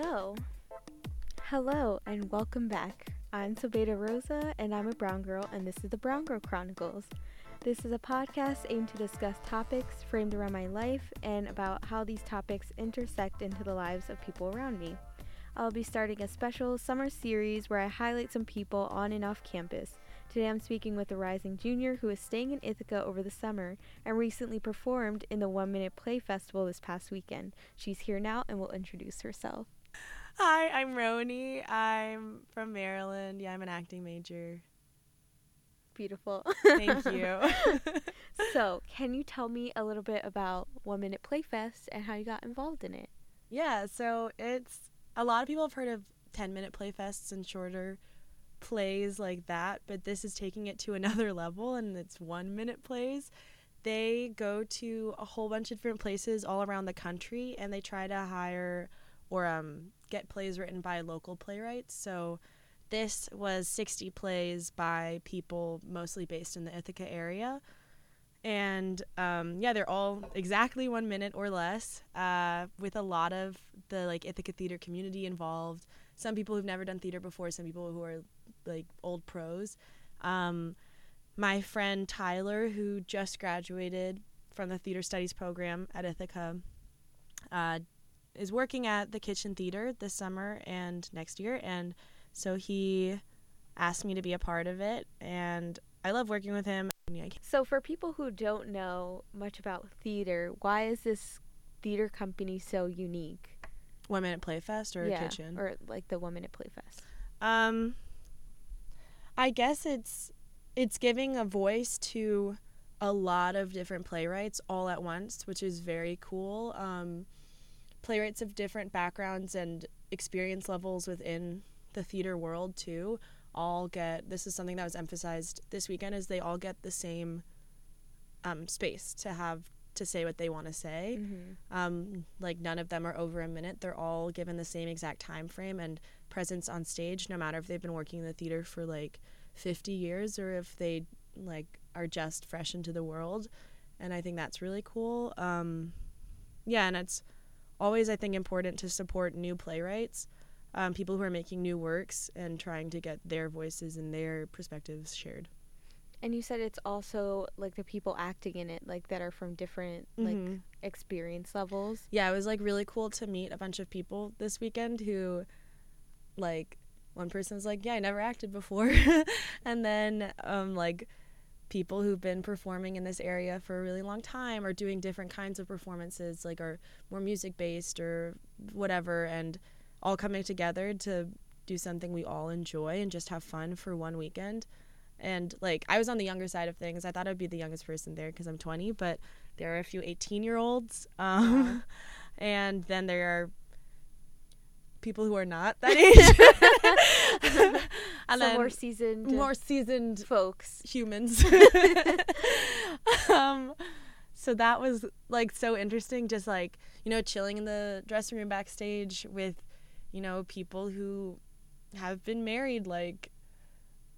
So, hello and welcome back. I'm Sobeida Rosa and I'm a brown girl, and this is the Brown Girl Chronicles. This is a podcast aimed to discuss topics framed around my life and about how these topics intersect into the lives of people around me. I'll be starting a special summer series where I highlight some people on and off campus. Today I'm speaking with a rising junior who is staying in Ithaca over the summer and recently performed in the One Minute Play Festival this past weekend. She's here now and will introduce herself. Hi, I'm Ronee. I'm from Maryland. Yeah, I'm an acting major. Beautiful. Thank you. so, can you tell me a little bit about One Minute Play Fest and how you got involved in it? yeah, so it's a lot of people have heard of 10 minute play fests and shorter plays like that, but this is taking it to another level and it's one minute plays. They go to a whole bunch of different places all around the country and they try to hire or um, get plays written by local playwrights. So this was 60 plays by people mostly based in the Ithaca area. And um, yeah, they're all exactly one minute or less, uh, with a lot of the like Ithaca theater community involved. Some people who've never done theater before, some people who are like old pros. Um, my friend Tyler, who just graduated from the theater studies program at Ithaca, uh, is working at the Kitchen Theater this summer and next year, and so he asked me to be a part of it, and I love working with him. So, for people who don't know much about theater, why is this theater company so unique? One Minute Play Fest or yeah, Kitchen? or like the One at Playfest? Um, I guess it's it's giving a voice to a lot of different playwrights all at once, which is very cool. Um, playwrights of different backgrounds and experience levels within the theater world too all get this is something that was emphasized this weekend is they all get the same um, space to have to say what they want to say. Mm-hmm. um, like none of them are over a minute. They're all given the same exact time frame and presence on stage no matter if they've been working in the theater for like 50 years or if they like are just fresh into the world. And i think that's really cool. Um, yeah and it's always i think important to support new playwrights um, people who are making new works and trying to get their voices and their perspectives shared And you said it's also like the people acting in it, like that are from different like Mhm. experience levels. yeah, it was like really cool to meet a bunch of people this weekend who, like, one person was like, "Yeah, I never acted before," and then um, like people who've been performing in this area for a really long time or doing different kinds of performances, like are more music based or whatever, and all coming together to do something we all enjoy and just have fun for one weekend. And like I was on the younger side of things. I thought I'd be the youngest person there because I'm 20, but there are a few 18 year olds, um, and then there are people who are not that age, and Some then more seasoned more seasoned folks. humans. um, so that was like so interesting, just like you know, chilling in the dressing room backstage with you know people who have been married like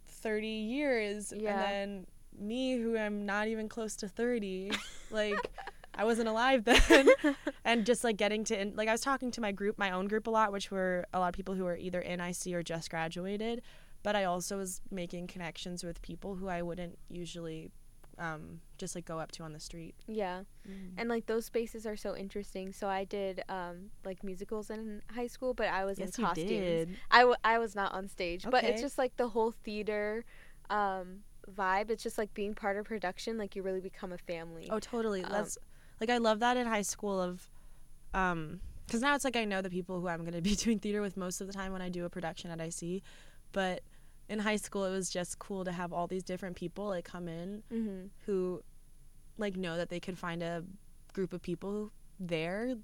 30 years Yeah. and then me who am not even close to 30 like i wasn't alive then and just like getting to in, like i was talking to my group my own group a lot which were a lot of people who were either in ic or just graduated but i also was making connections with people who i wouldn't usually um, just like go up to on the street Yeah. And like those spaces are so interesting. So I did um like musicals in high school, but I was yes in you costumes. did I, w- I was not on stage, but it's just like the whole theater um vibe. It's just like being part of production, like you really become a family. Oh, totally. Um, That's like I love that in high school of um cuz now it's like I know the people who I'm going to be doing theater with most of the time when I do a production at IC, but in high school it was just cool to have all these different people like come in Mm-hmm. who like know that they could find a group of people there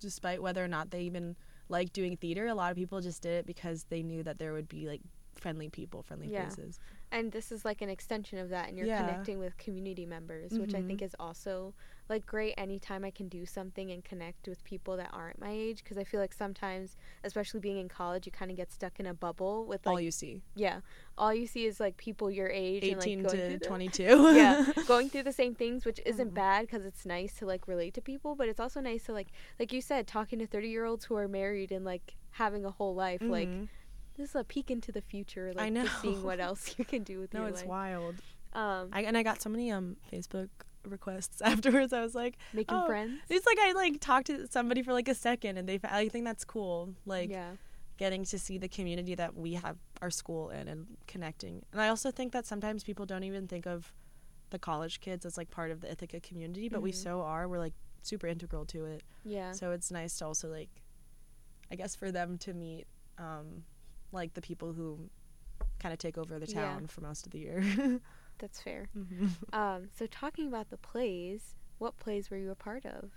despite whether or not they even like doing theater. A lot of people just did it because they knew that there would be like friendly people, friendly Yeah. places. And this is like an extension of that and you're Yeah. connecting with community members which i think is also like great anytime i can do something and connect with people that aren't my age because i feel like sometimes especially being in college you kind of get stuck in a bubble with all you see yeah all you see is like people your age and, like, 18 going to through the- 22 yeah going through the same things which isn't Mhm. bad because it's nice to like relate to people but it's also nice to like like you said talking to 30 year olds who are married and like having a whole life like Mhm. This is a peek into the future like I just seeing what else you can do with no your it's life. wild. Um I, and i got so many um facebook requests afterwards. I was like making oh, friends? It's like i like talked to somebody for like a second and they i think that's cool like yeah. getting to see the community that we have our school in and connecting. And i also think that sometimes people don't even think of the college kids as like part of the ithaca community but we Mhm. so are. We're like super integral to it. Yeah. So it's nice to also like, I guess for them to meet, um, like the people who kind of take over the Yeah. town for most of the year. that's fair Mhm. um so talking about the plays what plays were you a part of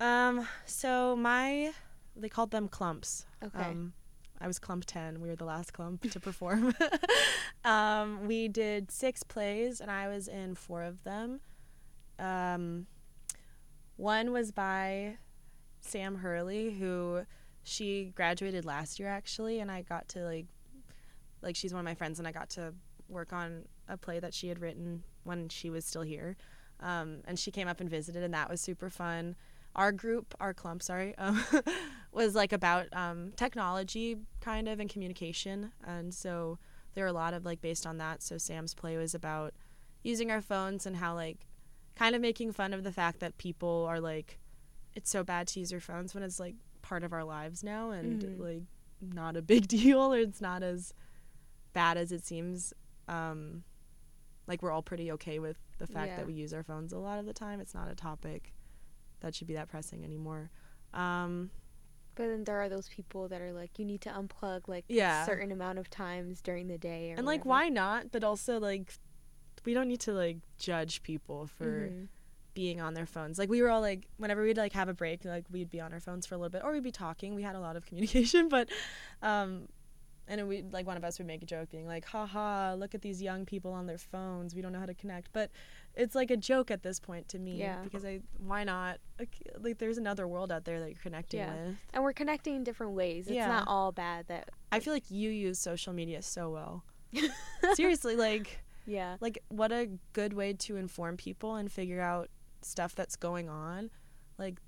Um, so my, they called them clumps. okay Um, I was clump 10. We were the last clump to perform. um, we did six plays, and I was in four of them. Um, one was by Sam Hurley, who she graduated last year actually, and I got to like, like she's one of my friends, and I got to work on a play that she had written when she was still here. Um, and she came up and visited, and that was super fun our group, our clump, sorry, um, was like about um, technology kind of and communication. And so there were a lot of like based on that. So Sam's play was about using our phones and how like kind of making fun of the fact that people are like, it's so bad to use your phones when it's like part of our lives now and Mhm. like not a big deal or it's not as bad as it seems. Um, like we're all pretty okay with the fact Yeah. that we use our phones a lot of the time. It's not a topic that should be that pressing anymore. Um, but then there are those people that are like you need to unplug like Yeah. a certain amount of times during the day or and like, why not? But also, like, we don't need to like judge people for Mhm. Being on their phones. Like, we were all like, whenever we'd like have a break, like we'd be on our phones for a little bit, or we'd be talking. We had a lot of communication, but, um, and we like one of us would make a joke, being like, "Haha, look at these young people on their phones. We don't know how to connect." But it's like a joke at this point to me Yeah. because I why not? Like, like there's another world out there that you're connecting Yeah. with. and we're connecting in different ways it's Yeah. not all bad that I feel like you use social media so well. Seriously, like yeah like what a good way to inform people and figure out stuff that's going on. Like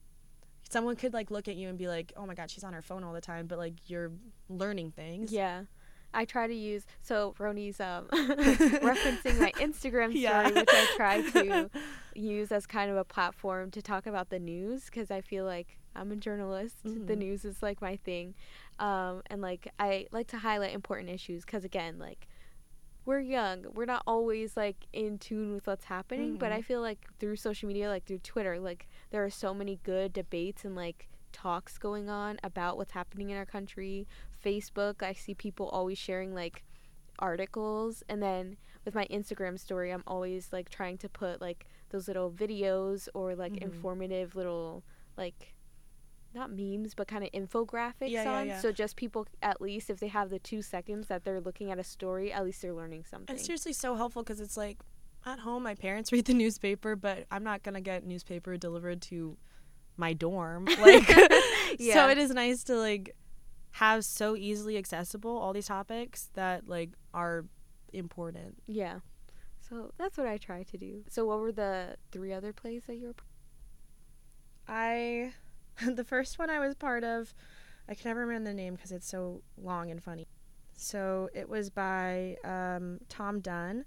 someone could like look at you and be like, "Oh my god, she's on her phone all the time," but like you're learning things. Yeah. I try to use so Ronee's um referencing my Instagram story, Yeah. which I try to use as kind of a platform to talk about the news because I feel like I'm a journalist. The Mhm. news is like my thing, um, and like I like to highlight important issues because again, like we're young, we're not always like in tune with what's happening. But I Mhm. feel like through social media, like through Twitter, like there are so many good debates and like talks going on about what's happening in our country. Facebook, I see people always sharing like articles and then with my Instagram story, I'm always like trying to put like those little videos or like Mhm. informative little like not memes but kind of infographics Yeah, yeah, on yeah. so just people at least if they have the 2 seconds that they're looking at a story, at least they're learning something. And seriously so helpful because it's like at home my parents read the newspaper, but I'm not going to get newspaper delivered to my dorm. Like Yeah. so it is nice to like have so easily accessible all these topics that like are important. yeah. So that's what I try to do. So what were the three other plays that you were I the first one I was part of, I can never remember the name because it's so long and funny. So it was by um, Tom Dunn,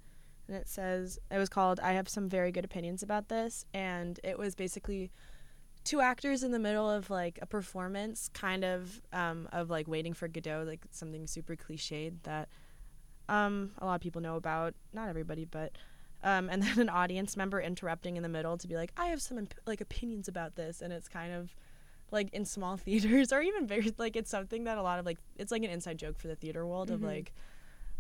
and it says it was called "I have some very good opinions about this," and it was basically two actors in the middle of like a performance, kind of um, of like waiting for Godot, like something super cliched that um, a lot of people know about. Not everybody, but um, and then an audience member interrupting in the middle to be like, "I have some imp- like opinions about this," and it's kind of like in small theaters or even very like it's something that a lot of like it's like an inside joke for the theater world of Mhm. like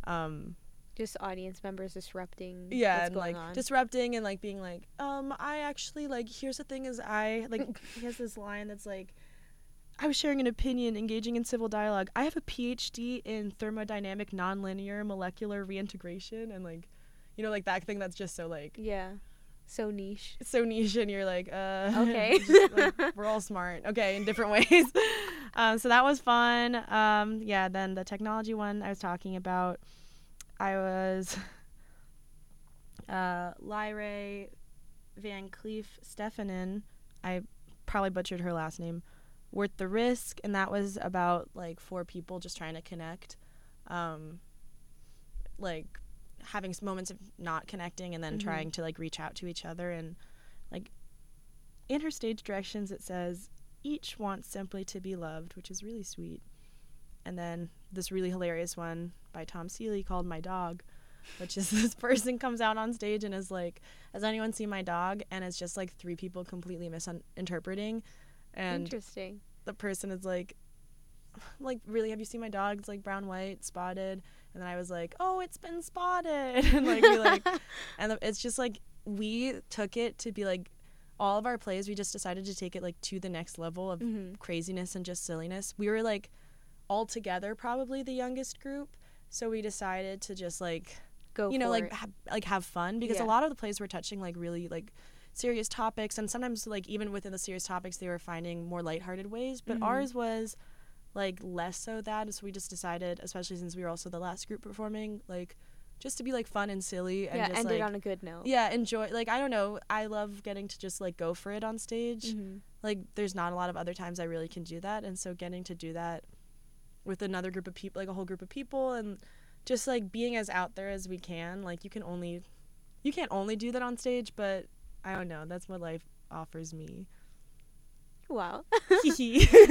um just audience members disrupting yeah what's and going like on? disrupting and like being like um i actually like here's the thing is i like he has this line that's like I was sharing an opinion, engaging in civil dialogue. I have a PhD in thermodynamic nonlinear molecular reintegration, and like, you know, like that thing that's just so like Yeah. So niche. so niche, and you're like, uh, Okay. just, like, we're all smart, okay, in different ways. um, so that was fun. Um, yeah. Then the technology one I was talking about, I was uh, Lyre Van Cleef Stefanen. I probably butchered her last name. Worth the risk, and that was about like four people just trying to connect, um, like having moments of not connecting and then Mhm. trying to like reach out to each other and like in her stage directions it says each wants simply to be loved, which is really sweet. And then this really hilarious one by Tom Seeley called My Dog, which is this person comes out on stage and is like, Has anyone seen my dog? And it's just like three people completely misinterpreting. And Interesting. the person is like, like really have you seen my dog it's like brown white spotted and then i was like oh it's been spotted and like we like and it's just like we took it to be like all of our plays we just decided to take it like to the next level of hmm craziness and just silliness we were like all together probably the youngest group so we decided to just like Go you know like ha- like have fun because Yeah. a lot of the plays were touching like really like serious topics and sometimes like even within the serious topics they were finding more lighthearted ways but Mhm. ours was like less so that so we just decided especially since we were also the last group performing like just to be like fun and silly and yeah, just ended like on a good note. yeah enjoy like i don't know i love getting to just like go for it on stage. Hmm like there's not a lot of other times I really can do that and so getting to do that with another group of people like a whole group of people and just like being as out there as we can like you can only you can't only do that on stage but I don't know that's what life offers me Wow.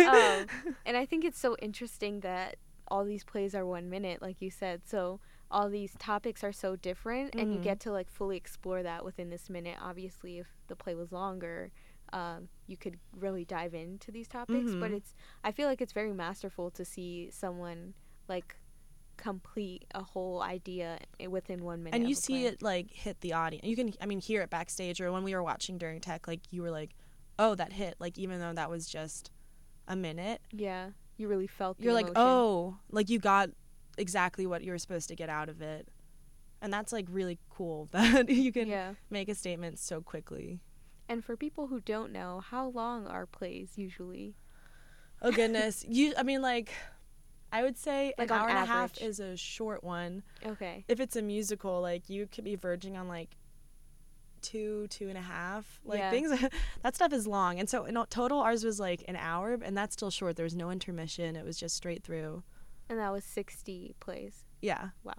um, and I think it's so interesting that all these plays are one minute, like you said. So all these topics are so different, and you Mhm. get to like fully explore that within this minute. Obviously, if the play was longer, um, you could really dive into these topics. But Mhm. it's I feel like it's very masterful to see someone like complete a whole idea within one minute. and you see play. it like hit the audience you can I mean hear it backstage or when we were watching during tech like you were like oh that hit like even though that was just a minute Yeah, you really felt. The you're like oh like you got exactly what you were supposed to get out of it and that's like really cool that you can yeah. make a statement so quickly And for people who don't know, how long are plays usually? oh goodness you i mean like i would say Like an hour and a half is a short one Okay. if it's a musical like you could be verging on like two two and a half like Yeah. things that stuff is long and so in total ours was like an hour and that's still short there was no intermission it was just straight through And that was 60 plays. yeah Wow.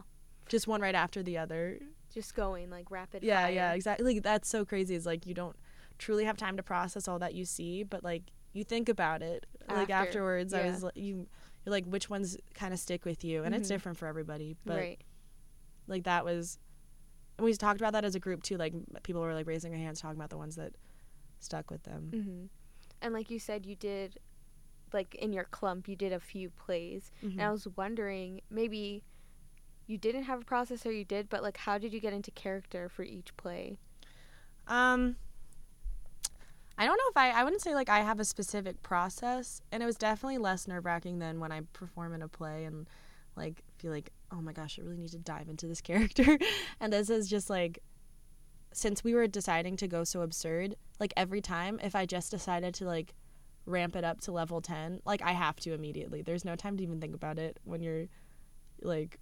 just one right after the other Just going like rapid yeah fire. yeah exactly like, that's so crazy is like you don't truly have time to process all that you see but like you think about it like After, afterwards i was like you you're like which ones kind of stick with you and it's Mhm. different for everybody but right. like that was we talked about that as a group too like people were like raising their hands talking about the ones that stuck with them hmm And like you said, you did, like in your clump, you did a few plays. Mhm. And I was wondering, maybe you didn't have a process or you did, but like how did you get into character for each play? Um, I don't know if I I wouldn't say like I have a specific process, and it was definitely less nerve wracking than when I perform in a play and like feel like oh my gosh I really need to dive into this character, and this is just like since we were deciding to go so absurd, like every time if I just decided to like ramp it up to level 10 like i have to immediately. There's no time to even think about it when you're like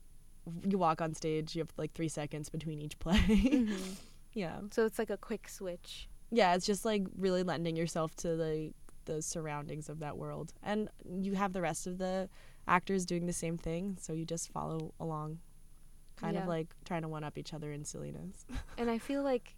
you walk on stage you have like three seconds between each play. Mm-hmm. yeah. So it's like a quick switch. yeah it's just like really lending yourself to the the surroundings of that world. And you have the rest of the actors doing the same thing so you just follow along kind Yeah. of like trying to one up each other in silliness And I feel like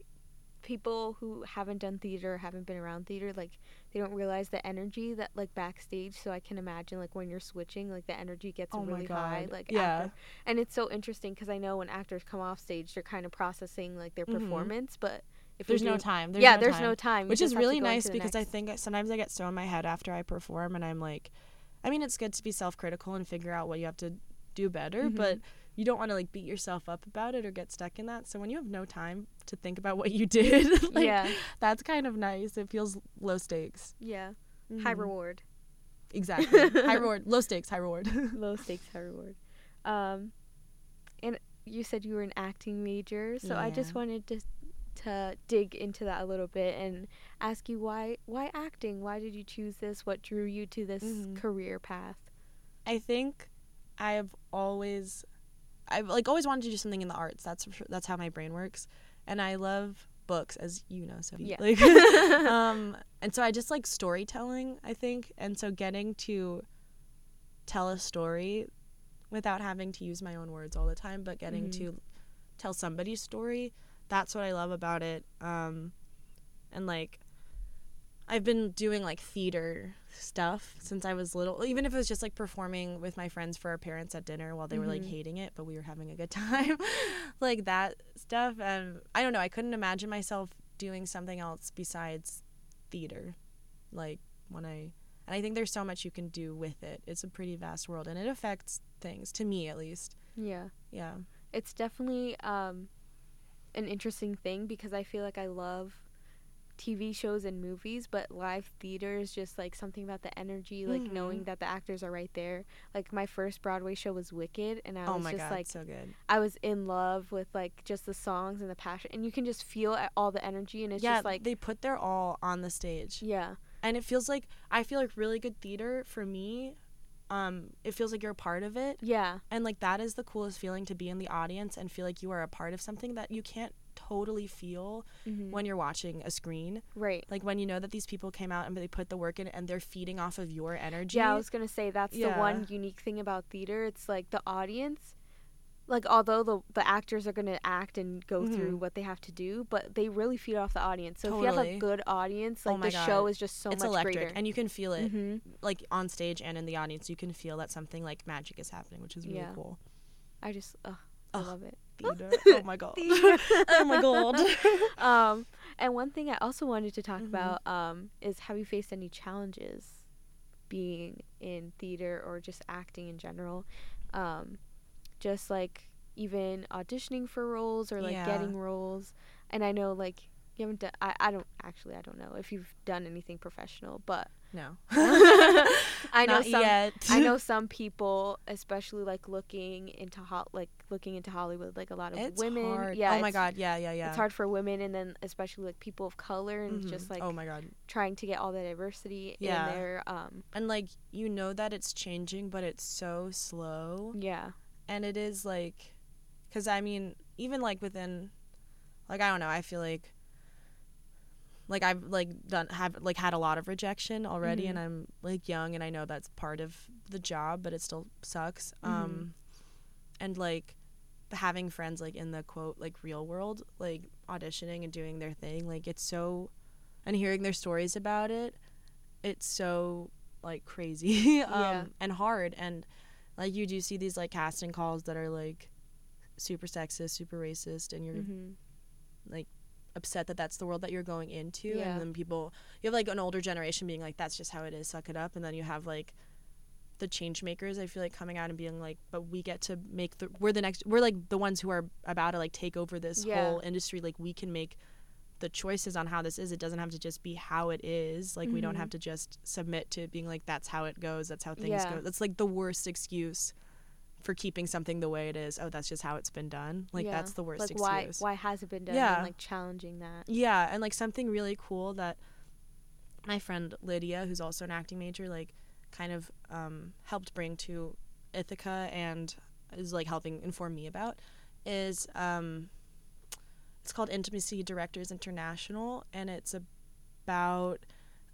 people who haven't done theater, haven't been around theater, like they don't realize the energy that like backstage. So I can imagine like when you're switching, like the energy gets Oh really high. Like Yeah. after, and it's so interesting because I know when actors come off stage, they're kind of processing like their Mhm. performance, but if there's no time there's yeah, no there's time. no time, which is really nice because I think sometimes I get so in my head after I perform and I'm like I mean it's good to be self-critical and figure out what you have to do better Mhm. but you don't want to like beat yourself up about it or get stuck in that. So when you have no time to think about what you did like yeah, that's kind of nice. It feels low stakes. Yeah, high Mhm. reward. exactly. High reward. Low stakes high reward. Low stakes, high reward. Um, and you said you were an acting major, so I just wanted to to dig into that a little bit and ask you why why acting? Why did you choose this? What drew you to this Mhm. career path? I think I've always I've like always wanted to do something in the arts. That's that's how my brain works. And I love books as you know, so Yeah. like um and so I just like storytelling, I think. And so getting to tell a story without having to use my own words all the time, but getting Mhm. to tell somebody's story, that's what I love about it. Um and like I've been doing like theater stuff since I was little. Even if it was just like performing with my friends for our parents at dinner while they were like Mhm. hating it, but we were having a good time. like that stuff. And I don't know, I couldn't imagine myself doing something else besides theater. Like when I and I think there's so much you can do with it. It's a pretty vast world and it affects things to me at least. Yeah. Yeah. It's definitely um an interesting thing because I feel like I love TV shows and movies, but live theater is just like something about the energy, like Mhm. knowing that the actors are right there. Like my first Broadway show was Wicked, and I oh was just god, like, so good. I was in love with like just the songs and the passion, and you can just feel all the energy, and it's yeah, just like, they put their all on the stage. yeah, and it feels like I feel like really good theater for me. Um, it feels like you're a part of it, yeah, and like that is the coolest feeling to be in the audience and feel like you are a part of something that you can't totally feel hmm when you're watching a screen. right. Like when you know that these people came out and they put the work in and they're feeding off of your energy. Yeah, I was gonna say that's the one unique thing about theater. It's like the audience, like although the the actors are gonna act and go through Mhm. what they have to do, but they really feed off the audience. So if you have a good audience, Oh like my the show is just so it's much electric, greater. and you can feel it hmm like on stage and in the audience. You can feel that something like magic is happening, which is really Yeah. cool. I just, I love it. Theater. oh my god. Oh my god. um, and one thing I also wanted to talk Mhm. about um is have you faced any challenges being in theater or just acting in general? Um, just like even auditioning for roles or like Yeah. getting roles. And I know like you haven't done. I, I don't actually. I don't know if you've done anything professional, but no. I know Not some. yet. I know some people, especially like looking into ho- like looking into Hollywood, like a lot of It's women. hard. Yeah, oh my god. Yeah, yeah, yeah. It's hard for women, and then especially like people of color, and Mhm. just like oh my god. trying to get all the diversity Yeah. in there. Um, And like you know that it's changing, but it's so slow. yeah, And it is like cuz I mean, even like within like I don't know, I feel like like I've like done have like had a lot of rejection already Mhm. and I'm like young and I know that's part of the job, but it still sucks. Mhm. Um and like having friends like in the quote like real world like auditioning and doing their thing like it's so and hearing their stories about it it's so like crazy um Yeah. and hard and like you do see these like casting calls that are like super sexist super racist and you're hmm upset that that's the world that you're going into Yeah. and then people you have like an older generation being like that's just how it is suck it up and then you have like the change makers i feel like coming out and being like but we get to make the we're the next we're like the ones who are about to like take over this Yeah. whole industry like we can make the choices on how this is it doesn't have to just be how it is like we don't have to just submit to being like that's how it goes that's how things Yeah. go that's like the worst excuse for keeping something the way it is oh that's just how it's been done like Yeah. that's the worst like excuse why why has it been done? Yeah. and like challenging that. yeah, and like something really cool that my friend Lydia, who's also an acting major, like kind of um, helped bring to Ithaca and is like helping inform me about is um, it's called Intimacy Directors International, and it's about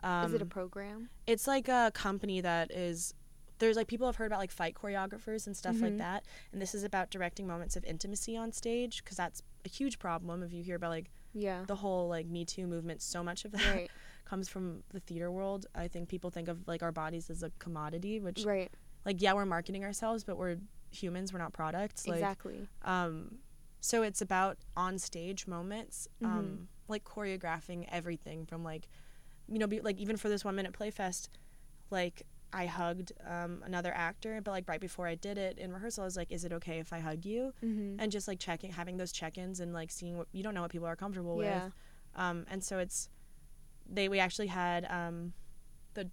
um, Is it a program? it's like a company that is there's like people have heard about like fight choreographers and stuff like Mhm. that and this is about directing moments of intimacy on stage because that's a huge problem if you hear about like Yeah. the whole like me too movement so much of that Right. comes from the theater world i think people think of like our bodies as a commodity which right. like yeah we're marketing ourselves but we're humans we're not products like exactly. um so it's about on stage moments Mhm. um like choreographing everything from like you know be, like even for this one minute play fest like i hugged um another actor but like right before i did it in rehearsal i was like is it okay if i hug you Mm-hmm. and just like checking having those check-ins and like seeing what you don't know what people are comfortable Yeah. with um and so it's they we actually had um the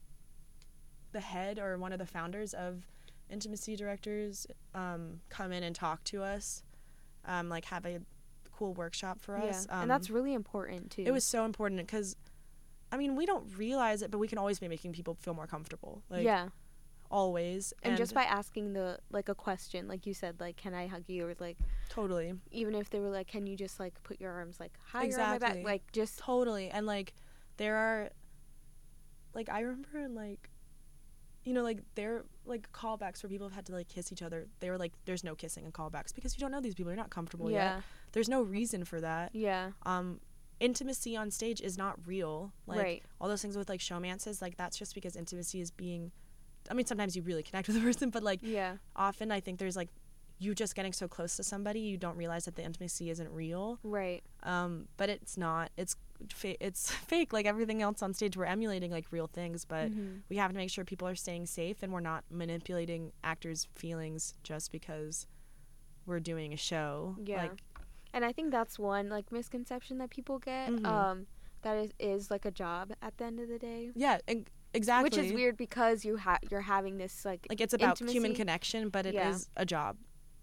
the head or one of the founders of intimacy directors um, come in and talk to us, um, like have a cool workshop for us. yeah. and that's really important too. it was so important because, I mean, we don't realize it, but we can always be making people feel more comfortable. Like yeah. always, And, just by asking the like a question, like you said, like can I hug you, or like totally, even if they were like, can you just like put your arms like higher on my Exactly. back, like just totally, and like there are, like I remember like. You know, like they're like callbacks where people have had to like kiss each other. They were like, "There's no kissing in callbacks because you don't know these people. You're not comfortable yet. yeah, There's no reason for that. yeah, um intimacy on stage is not real like right, all those things with like showmances like that's just because intimacy is being i mean sometimes you really connect with a person but like yeah, often i think there's like you just getting so close to somebody you don't realize that the intimacy isn't real right, um but it's not it's fa- it's fake like everything else on stage we're emulating like real things but Mhm. we have to make sure people are staying safe and we're not manipulating actors feelings just because we're doing a show Yeah. like And I think that's one like misconception that people get. Mhm. Um, that is is like a job at the end of the day, yeah and exactly which is weird because you ha- you're having this like like it's about human connection but it is Yeah. a job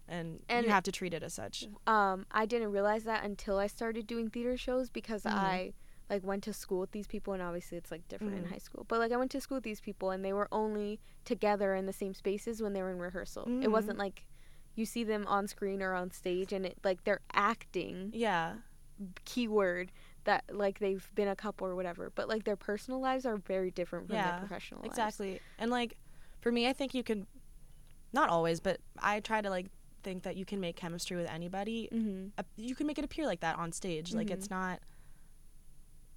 and, And- you have to treat it as such um I didn't realize that until I started doing theater shows because Mhm. I like went to school with these people and obviously it's like different in Mhm. high school. But like I went to school with these people and they were only together in the same spaces when they were in rehearsal. It Mhm. wasn't like you see them on screen or on stage and it like they're acting yeah keyword that like they've been a couple or whatever. But like their personal lives are very different from Yeah, their professional lives. exactly and like for me i think you can not always but i try to like think that you can make chemistry with anybody Mm-hmm. Uh, you can make it appear like that on stage like it's not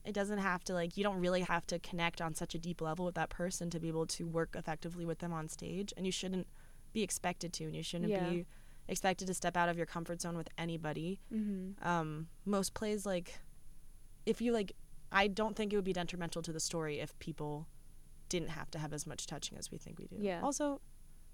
it doesn't have to like you don't really have to connect on such a deep level with that person to be able to work effectively with them on stage and you shouldn't be expected to and you shouldn't Yeah. be expected to step out of your comfort zone with anybody Mm-hmm. um most plays like if you like i don't think it would be detrimental to the story if people didn't have to have as much touching as we think we do Yeah. also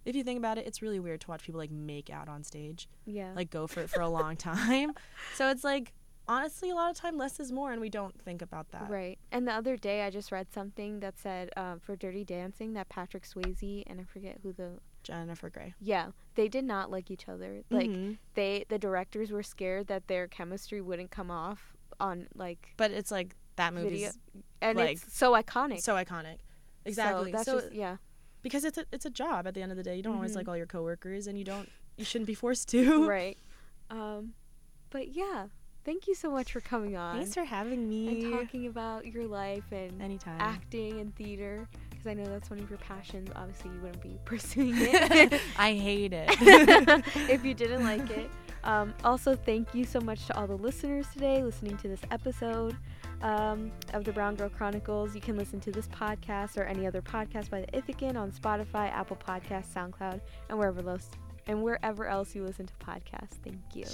if you think about it it's really weird to watch people like make out on stage Yeah. like go for it for a long time so it's like honestly a lot of time less is more and we don't think about that Right. And the other day, I just read something that said uh, for Dirty Dancing that Patrick Swayze and I forget who the Jennifer Grey yeah they did not like each other. Like Mhm. they the directors were scared that their chemistry wouldn't come off on like but it's like that movie and like, it's so iconic. so iconic exactly So that's so just yeah. Because it's a, it's a job at the end of the day you don't always Mhm. like all your coworkers and you don't you shouldn't be forced to right. Um, but yeah, thank you so much for coming on thanks for having me and talking about your life and anytime acting and theater because I know that's one of your passions. Obviously, you wouldn't be pursuing it I hate it. if you didn't like it. Um, also, thank you so much to all the listeners today listening to this episode um, of the Brown Girl Chronicles. You can listen to this podcast or any other podcast by the Ithacan on Spotify, Apple Podcasts, SoundCloud, and wherever else and wherever else you listen to podcasts. Thank you.